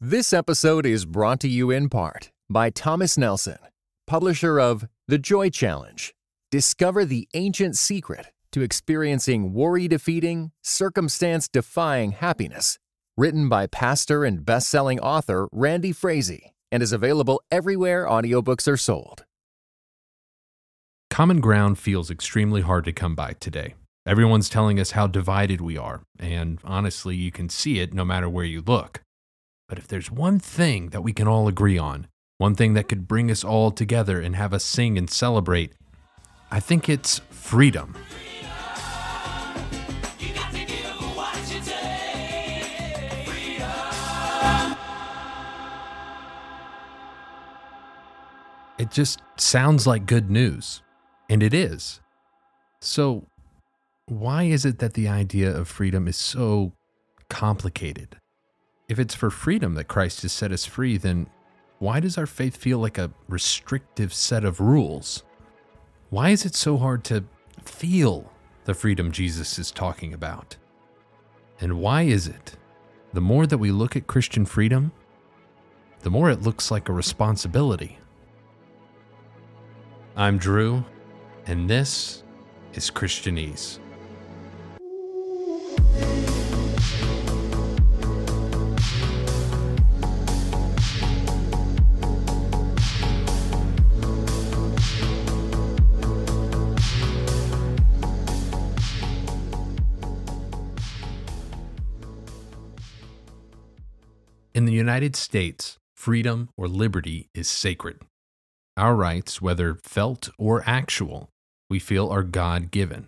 This episode is brought to you in part by Thomas Nelson, publisher of The Joy Challenge. Discover the ancient secret to experiencing worry defeating, circumstance defying happiness. Written by pastor and best selling author Randy Frazee and is available everywhere audiobooks are sold. Common ground feels extremely hard to come by today. Everyone's telling us how divided we are, and honestly, you can see it no matter where you look. But if there's one thing that we can all agree on, one thing that could bring us all together and have us sing and celebrate, I think it's freedom. It just sounds like good news, and it is. So, why is it that the idea of freedom is so complicated? If it's for freedom that Christ has set us free, then why does our faith feel like a restrictive set of rules? Why is it so hard to feel the freedom Jesus is talking about? And why is it the more that we look at Christian freedom, the more it looks like a responsibility? I'm Drew, and this is Christianese. United States, freedom or liberty is sacred. Our rights, whether felt or actual, we feel are God given.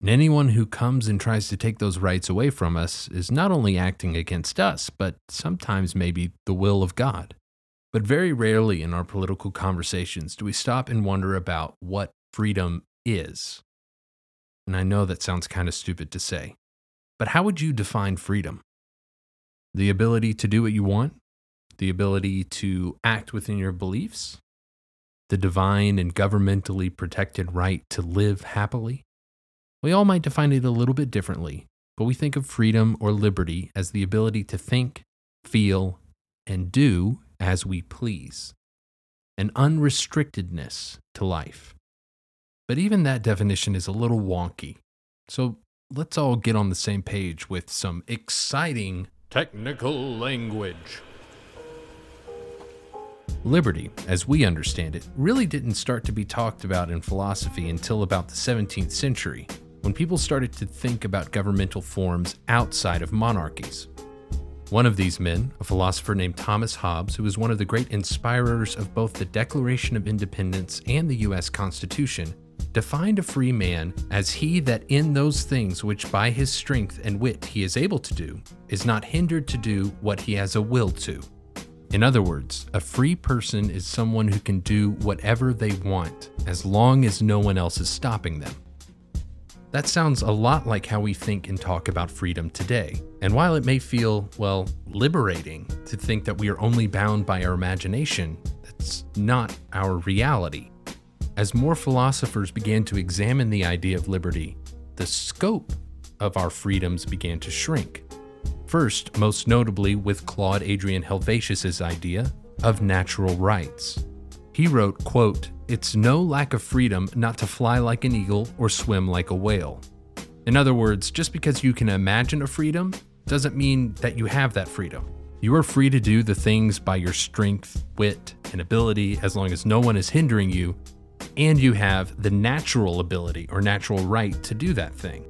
And anyone who comes and tries to take those rights away from us is not only acting against us, but sometimes maybe the will of God. But very rarely in our political conversations do we stop and wonder about what freedom is. And I know that sounds kind of stupid to say, but how would you define freedom? the ability to do what you want, the ability to act within your beliefs, the divine and governmentally protected right to live happily. We all might define it a little bit differently, but we think of freedom or liberty as the ability to think, feel, and do as we please, an unrestrictedness to life. But even that definition is a little wonky. So let's all get on the same page with some exciting Technical language. Liberty, as we understand it, really didn't start to be talked about in philosophy until about the 17th century, when people started to think about governmental forms outside of monarchies. One of these men, a philosopher named Thomas Hobbes, who was one of the great inspirers of both the Declaration of Independence and the U.S. Constitution, defined a free man as he that in those things which by his strength and wit he is able to do, is not hindered to do what he has a will to. In other words, a free person is someone who can do whatever they want, as long as no one else is stopping them. That sounds a lot like how we think and talk about freedom today. And while it may feel, well, liberating to think that we are only bound by our imagination, that's not our reality. As more philosophers began to examine the idea of liberty, the scope of our freedoms began to shrink. First, most notably with Claude Adrien Helvetius's idea of natural rights. He wrote, quote, "It's no lack of freedom not to fly like an eagle or swim like a whale." In other words, just because you can imagine a freedom doesn't mean that you have that freedom. You are free to do the things by your strength, wit, and ability as long as no one is hindering you and you have the natural ability or natural right to do that thing.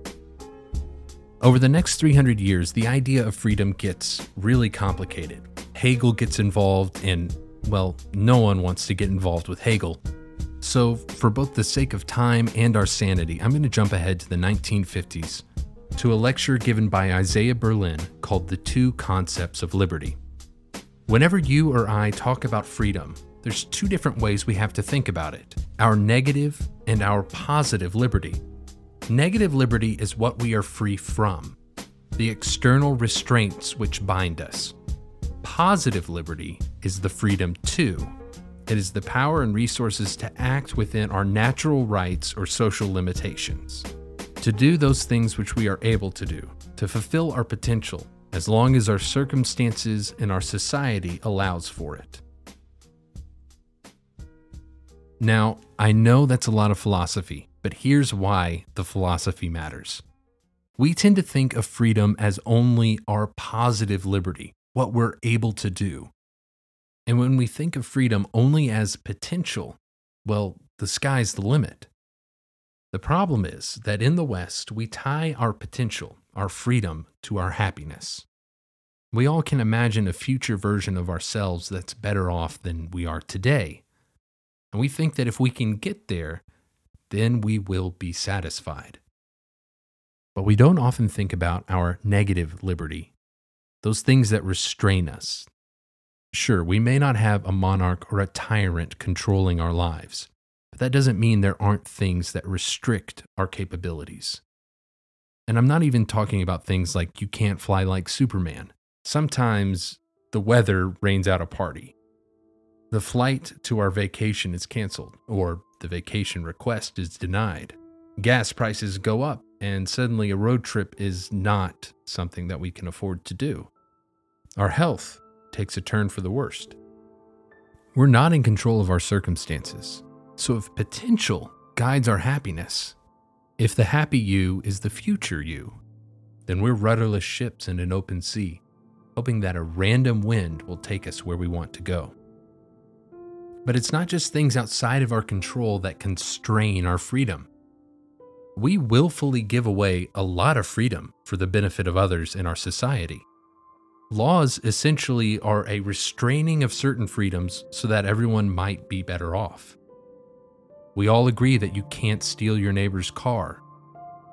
Over the next 300 years, the idea of freedom gets really complicated. Hegel gets involved, and, well, no one wants to get involved with Hegel. So, for both the sake of time and our sanity, I'm going to jump ahead to the 1950s to a lecture given by Isaiah Berlin called The Two Concepts of Liberty. Whenever you or I talk about freedom, there's two different ways we have to think about it our negative and our positive liberty. Negative liberty is what we are free from, the external restraints which bind us. Positive liberty is the freedom to. It is the power and resources to act within our natural rights or social limitations, to do those things which we are able to do, to fulfill our potential as long as our circumstances and our society allows for it. Now, I know that's a lot of philosophy, but here's why the philosophy matters. We tend to think of freedom as only our positive liberty, what we're able to do. And when we think of freedom only as potential, well, the sky's the limit. The problem is that in the West, we tie our potential, our freedom, to our happiness. We all can imagine a future version of ourselves that's better off than we are today. And we think that if we can get there, then we will be satisfied. But we don't often think about our negative liberty, those things that restrain us. Sure, we may not have a monarch or a tyrant controlling our lives, but that doesn't mean there aren't things that restrict our capabilities. And I'm not even talking about things like you can't fly like Superman. Sometimes the weather rains out a party. The flight to our vacation is canceled, or the vacation request is denied. Gas prices go up, and suddenly a road trip is not something that we can afford to do. Our health takes a turn for the worst. We're not in control of our circumstances. So if potential guides our happiness, if the happy you is the future you, then we're rudderless ships in an open sea, hoping that a random wind will take us where we want to go. But it's not just things outside of our control that constrain our freedom. We willfully give away a lot of freedom for the benefit of others in our society. Laws essentially are a restraining of certain freedoms so that everyone might be better off. We all agree that you can't steal your neighbor's car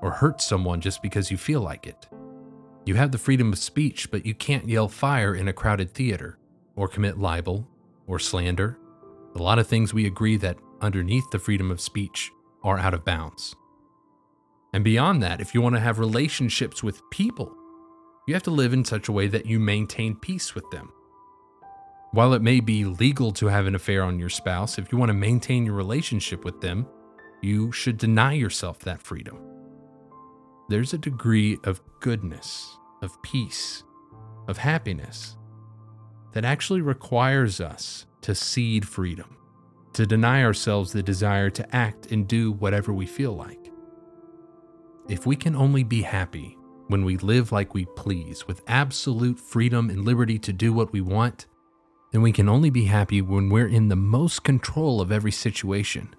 or hurt someone just because you feel like it. You have the freedom of speech, but you can't yell fire in a crowded theater or commit libel or slander. A lot of things we agree that underneath the freedom of speech are out of bounds. And beyond that, if you want to have relationships with people, you have to live in such a way that you maintain peace with them. While it may be legal to have an affair on your spouse, if you want to maintain your relationship with them, you should deny yourself that freedom. There's a degree of goodness, of peace, of happiness that actually requires us to cede freedom, to deny ourselves the desire to act and do whatever we feel like. If we can only be happy when we live like we please, with absolute freedom and liberty to do what we want, then we can only be happy when we're in the most control of every situation.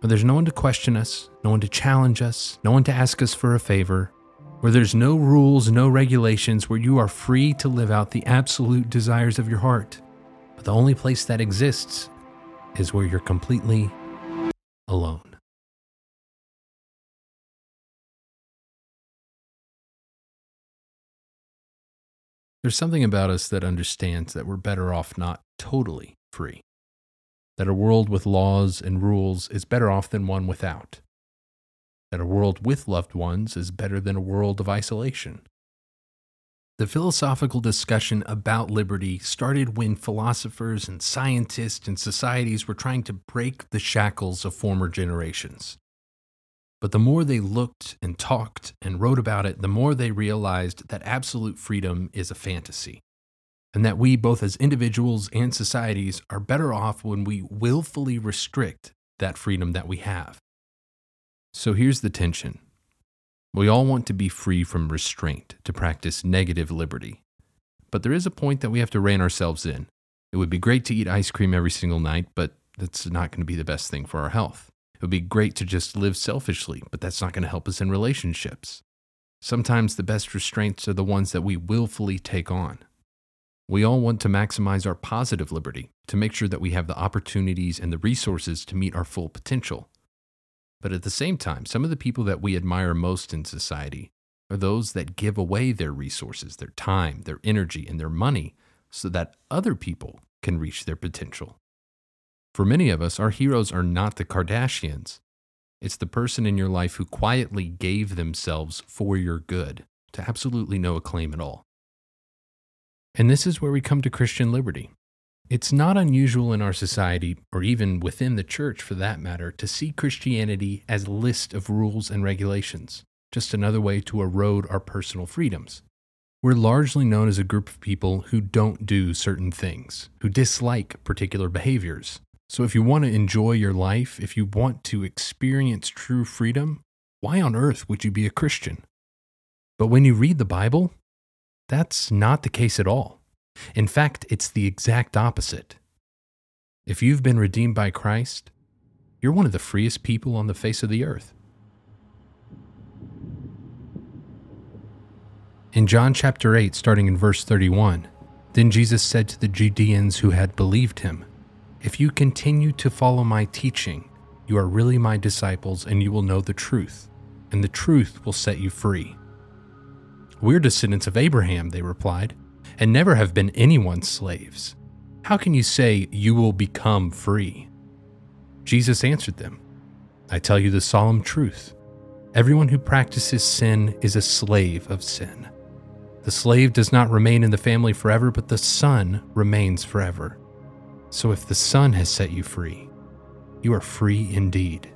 Where there's no one to question us, no one to challenge us, no one to ask us for a favor, where there's no rules, no regulations, where you are free to live out the absolute desires of your heart. But the only place that exists is where you're completely alone. There's something about us that understands that we're better off not totally free, that a world with laws and rules is better off than one without, that a world with loved ones is better than a world of isolation. The philosophical discussion about liberty started when philosophers and scientists and societies were trying to break the shackles of former generations. But the more they looked and talked and wrote about it, the more they realized that absolute freedom is a fantasy. And that we, both as individuals and societies, are better off when we willfully restrict that freedom that we have. So here's the tension we all want to be free from restraint, to practice negative liberty. But there is a point that we have to rein ourselves in. It would be great to eat ice cream every single night, but that's not going to be the best thing for our health. It would be great to just live selfishly, but that's not going to help us in relationships. Sometimes the best restraints are the ones that we willfully take on. We all want to maximize our positive liberty to make sure that we have the opportunities and the resources to meet our full potential. But at the same time, some of the people that we admire most in society are those that give away their resources, their time, their energy, and their money so that other people can reach their potential. For many of us, our heroes are not the Kardashians. It's the person in your life who quietly gave themselves for your good to absolutely no acclaim at all. And this is where we come to Christian liberty. It's not unusual in our society, or even within the church for that matter, to see Christianity as a list of rules and regulations, just another way to erode our personal freedoms. we're largely known as a group of people who don't do certain things, who dislike particular behaviors. So, if you want to enjoy your life, if you want to experience true freedom, why on earth would you be a Christian? But when you read the Bible, that's not the case at all. In fact, it's the exact opposite. If you've been redeemed by Christ, you're one of the freest people on the face of the earth. In John chapter 8, starting in verse 31, then Jesus said to the Judeans who had believed him, If you continue to follow my teaching, you are really my disciples and you will know the truth, and the truth will set you free. We're descendants of Abraham, they replied, and never have been anyone's slaves. How can you say you will become free? Jesus answered them, I tell you the solemn truth. Everyone who practices sin is a slave of sin. The slave does not remain in the family forever, but the Son remains forever. So if the Son has set you free, you are free indeed.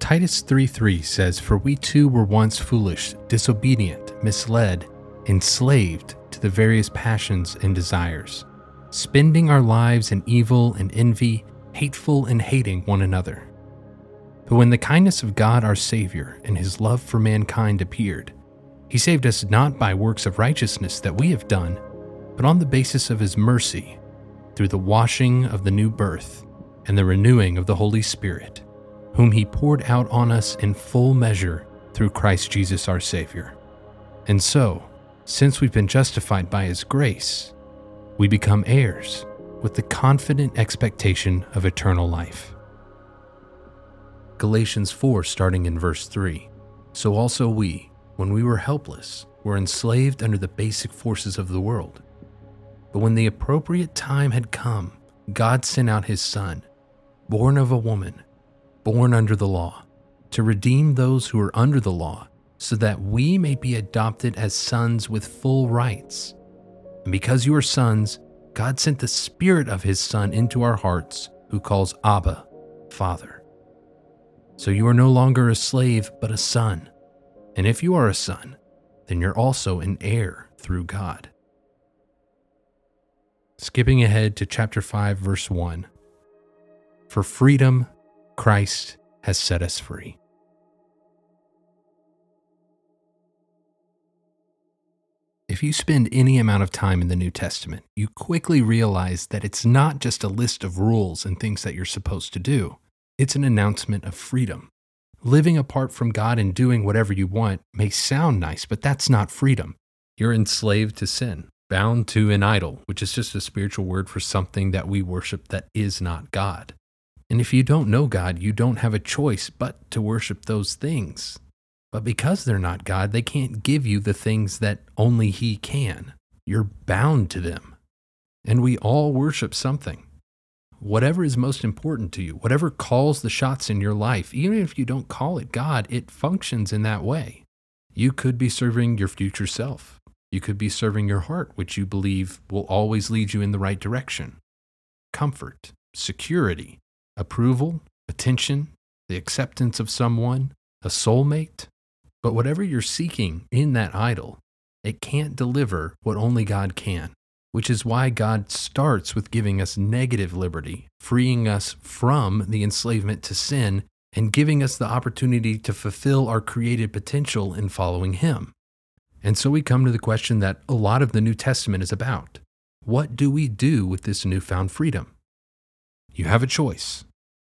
Titus 3:3 says, For we too were once foolish, disobedient, misled, enslaved to the various passions and desires, spending our lives in evil and envy, hateful and hating one another. But when the kindness of God our Savior and his love for mankind appeared, he saved us not by works of righteousness that we have done, but on the basis of His mercy, through the washing of the new birth and the renewing of the Holy Spirit, whom He poured out on us in full measure through Christ Jesus our Savior. And so, since we've been justified by His grace, we become heirs with the confident expectation of eternal life. Galatians 4, starting in verse 3. So also we, when we were helpless, were enslaved under the basic forces of the world. But when the appropriate time had come, God sent out his Son, born of a woman, born under the law, to redeem those who are under the law, so that we may be adopted as sons with full rights. And because you are sons, God sent the Spirit of his Son into our hearts, who calls Abba, Father. So you are no longer a slave, but a son. And if you are a son, then you're also an heir through God. Skipping ahead to chapter 5, verse 1 For freedom, Christ has set us free. If you spend any amount of time in the New Testament, you quickly realize that it's not just a list of rules and things that you're supposed to do, it's an announcement of freedom. Living apart from God and doing whatever you want may sound nice, but that's not freedom. You're enslaved to sin, bound to an idol, which is just a spiritual word for something that we worship that is not God. And if you don't know God, you don't have a choice but to worship those things. But because they're not God, they can't give you the things that only He can. You're bound to them. And we all worship something whatever is most important to you, whatever calls the shots in your life, even if you don't call it God, it functions in that way. You could be serving your future self. You could be serving your heart, which you believe will always lead you in the right direction. Comfort, security, approval, attention, the acceptance of someone, a soulmate. But whatever you're seeking in that idol, it can't deliver what only God can which is why God starts with giving us negative liberty, freeing us from the enslavement to sin, and giving us the opportunity to fulfill our created potential in following Him. And so we come to the question that a lot of the New Testament is about What do we do with this newfound freedom? You have a choice.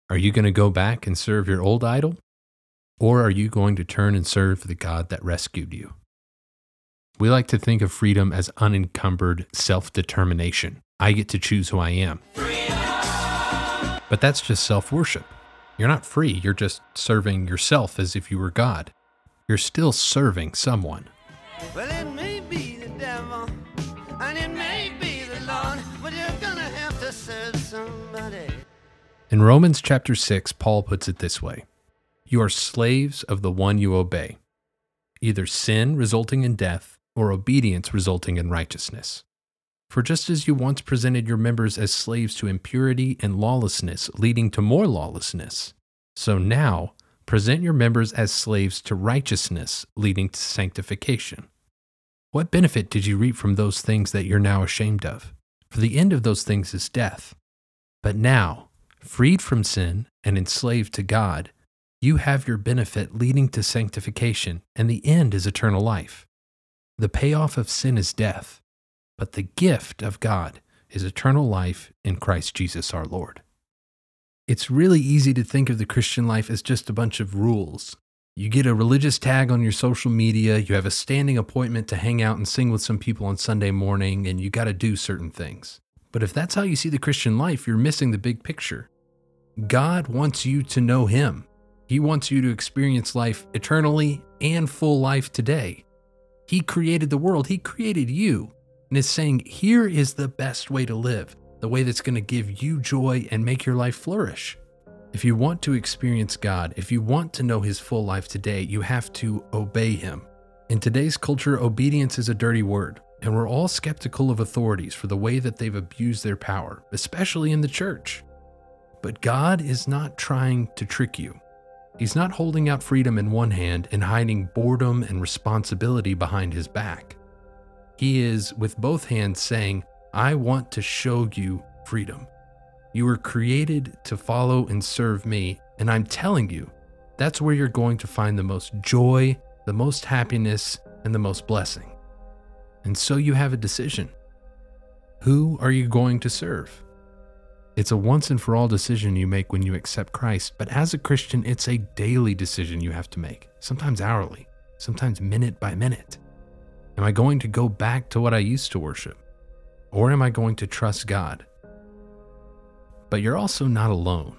Are you going to go back and serve your old idol? Or are you going to turn and serve the God that rescued you? We like to think of freedom as unencumbered self determination. I get to choose who I am. Freedom! But that's just self worship. You're not free, you're just serving yourself as if you were God. You're still serving someone. Well, it may be the devil, and it may be the Lord, but you're gonna have to serve somebody. In Romans chapter 6, Paul puts it this way You are slaves of the one you obey, either sin resulting in death or obedience resulting in righteousness. For just as you once presented your members as slaves to impurity and lawlessness, leading to more lawlessness, so now present your members as slaves to righteousness, leading to sanctification. What benefit did you reap from those things that you're now ashamed of? For the end of those things is death. But now, freed from sin and enslaved to God, you have your benefit leading to sanctification, and the end is eternal life. The payoff of sin is death, but the gift of God is eternal life in Christ Jesus our Lord. It's really easy to think of the Christian life as just a bunch of rules. You get a religious tag on your social media, you have a standing appointment to hang out and sing with some people on Sunday morning, and you got to do certain things. But if that's how you see the Christian life, you're missing the big picture. God wants you to know Him. He wants you to experience life eternally and full life today. He created the world, He created you, and is saying, Here is the best way to live the way that's going to give you joy and make your life flourish. If you want to experience God, if you want to know His full life today, you have to obey Him. In today's culture, obedience is a dirty word, and we're all skeptical of authorities for the way that they've abused their power, especially in the church. But God is not trying to trick you. He's not holding out freedom in one hand and hiding boredom and responsibility behind his back. He is, with both hands, saying, I want to show you freedom. You were created to follow and serve me, and I'm telling you, that's where you're going to find the most joy, the most happiness, and the most blessing. And so you have a decision. Who are you going to serve? It's a once and for all decision you make when you accept Christ, but as a Christian, it's a daily decision you have to make, sometimes hourly, sometimes minute by minute. Am I going to go back to what I used to worship? Or am I going to trust God? But you're also not alone.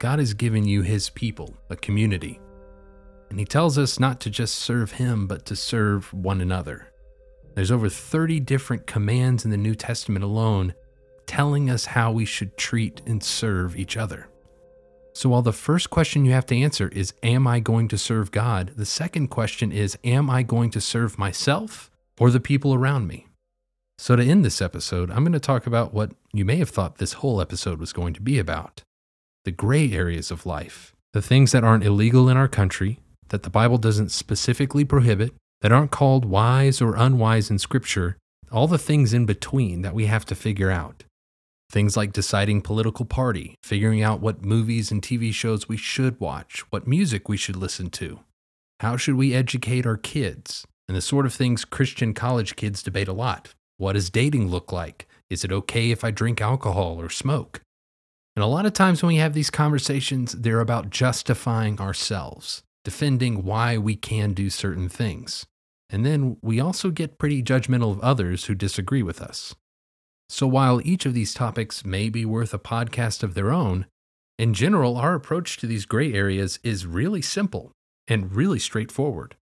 God has given you His people, a community. And He tells us not to just serve Him, but to serve one another. There's over 30 different commands in the New Testament alone telling us how we should treat and serve each other. So while the first question you have to answer is, Am I going to serve God? The second question is, Am I going to serve myself or the people around me? So, to end this episode, I'm going to talk about what you may have thought this whole episode was going to be about the gray areas of life, the things that aren't illegal in our country, that the Bible doesn't specifically prohibit, that aren't called wise or unwise in Scripture, all the things in between that we have to figure out. Things like deciding political party, figuring out what movies and TV shows we should watch, what music we should listen to. How should we educate our kids? And the sort of things Christian college kids debate a lot. What does dating look like? Is it okay if I drink alcohol or smoke? And a lot of times when we have these conversations, they're about justifying ourselves, defending why we can do certain things. And then we also get pretty judgmental of others who disagree with us. So while each of these topics may be worth a podcast of their own, in general, our approach to these gray areas is really simple and really straightforward.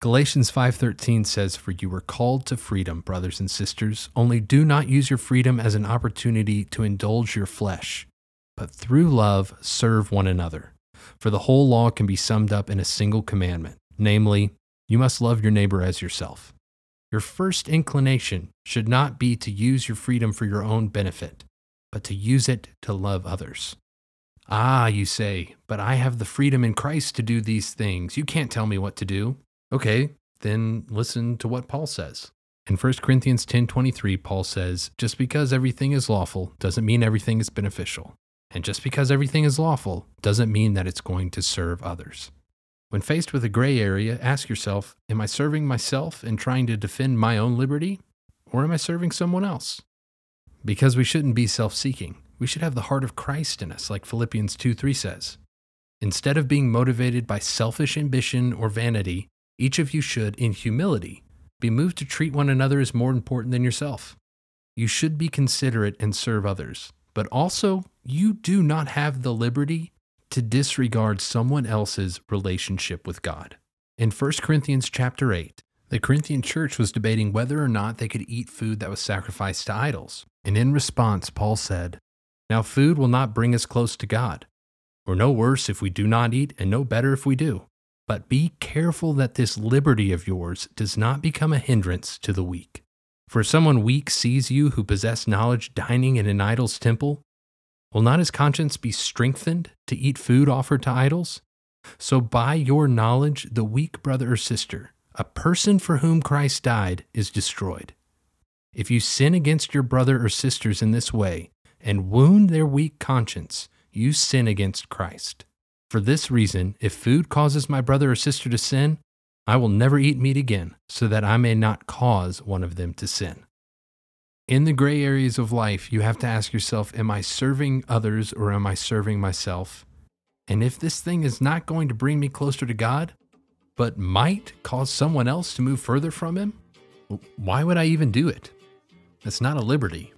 Galatians 5:13 says for you were called to freedom brothers and sisters. Only do not use your freedom as an opportunity to indulge your flesh but through love serve one another. For the whole law can be summed up in a single commandment namely you must love your neighbor as yourself your first inclination should not be to use your freedom for your own benefit but to use it to love others Ah, you say, but I have the freedom in Christ to do these things. You can't tell me what to do. Okay, then listen to what Paul says. In 1 Corinthians 10:23, Paul says, "Just because everything is lawful doesn't mean everything is beneficial, and just because everything is lawful doesn't mean that it's going to serve others." When faced with a gray area, ask yourself, am I serving myself and trying to defend my own liberty, or am I serving someone else? Because we shouldn't be self-seeking. We should have the heart of Christ in us, like Philippians 2:3 says. Instead of being motivated by selfish ambition or vanity, each of you should, in humility, be moved to treat one another as more important than yourself. You should be considerate and serve others, but also you do not have the liberty to disregard someone else's relationship with God. In 1 Corinthians chapter 8, the Corinthian church was debating whether or not they could eat food that was sacrificed to idols. And in response, Paul said, Now food will not bring us close to God. We're no worse if we do not eat, and no better if we do. But be careful that this liberty of yours does not become a hindrance to the weak. For if someone weak sees you who possess knowledge dining in an idol's temple, will not his conscience be strengthened to eat food offered to idols? So by your knowledge, the weak brother or sister a person for whom Christ died is destroyed. If you sin against your brother or sisters in this way and wound their weak conscience, you sin against Christ. For this reason, if food causes my brother or sister to sin, I will never eat meat again, so that I may not cause one of them to sin. In the gray areas of life, you have to ask yourself Am I serving others or am I serving myself? And if this thing is not going to bring me closer to God, but might cause someone else to move further from Him, why would I even do it? That's not a liberty.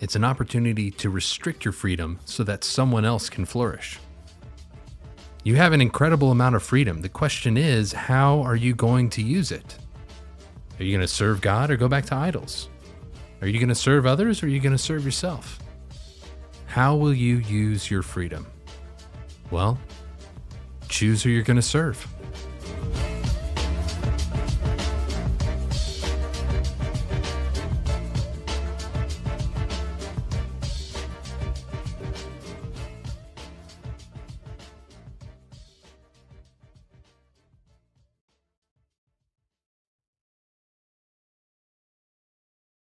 It's an opportunity to restrict your freedom so that someone else can flourish. You have an incredible amount of freedom. The question is, how are you going to use it? Are you going to serve God or go back to idols? Are you going to serve others or are you going to serve yourself? How will you use your freedom? Well, choose who you're going to serve.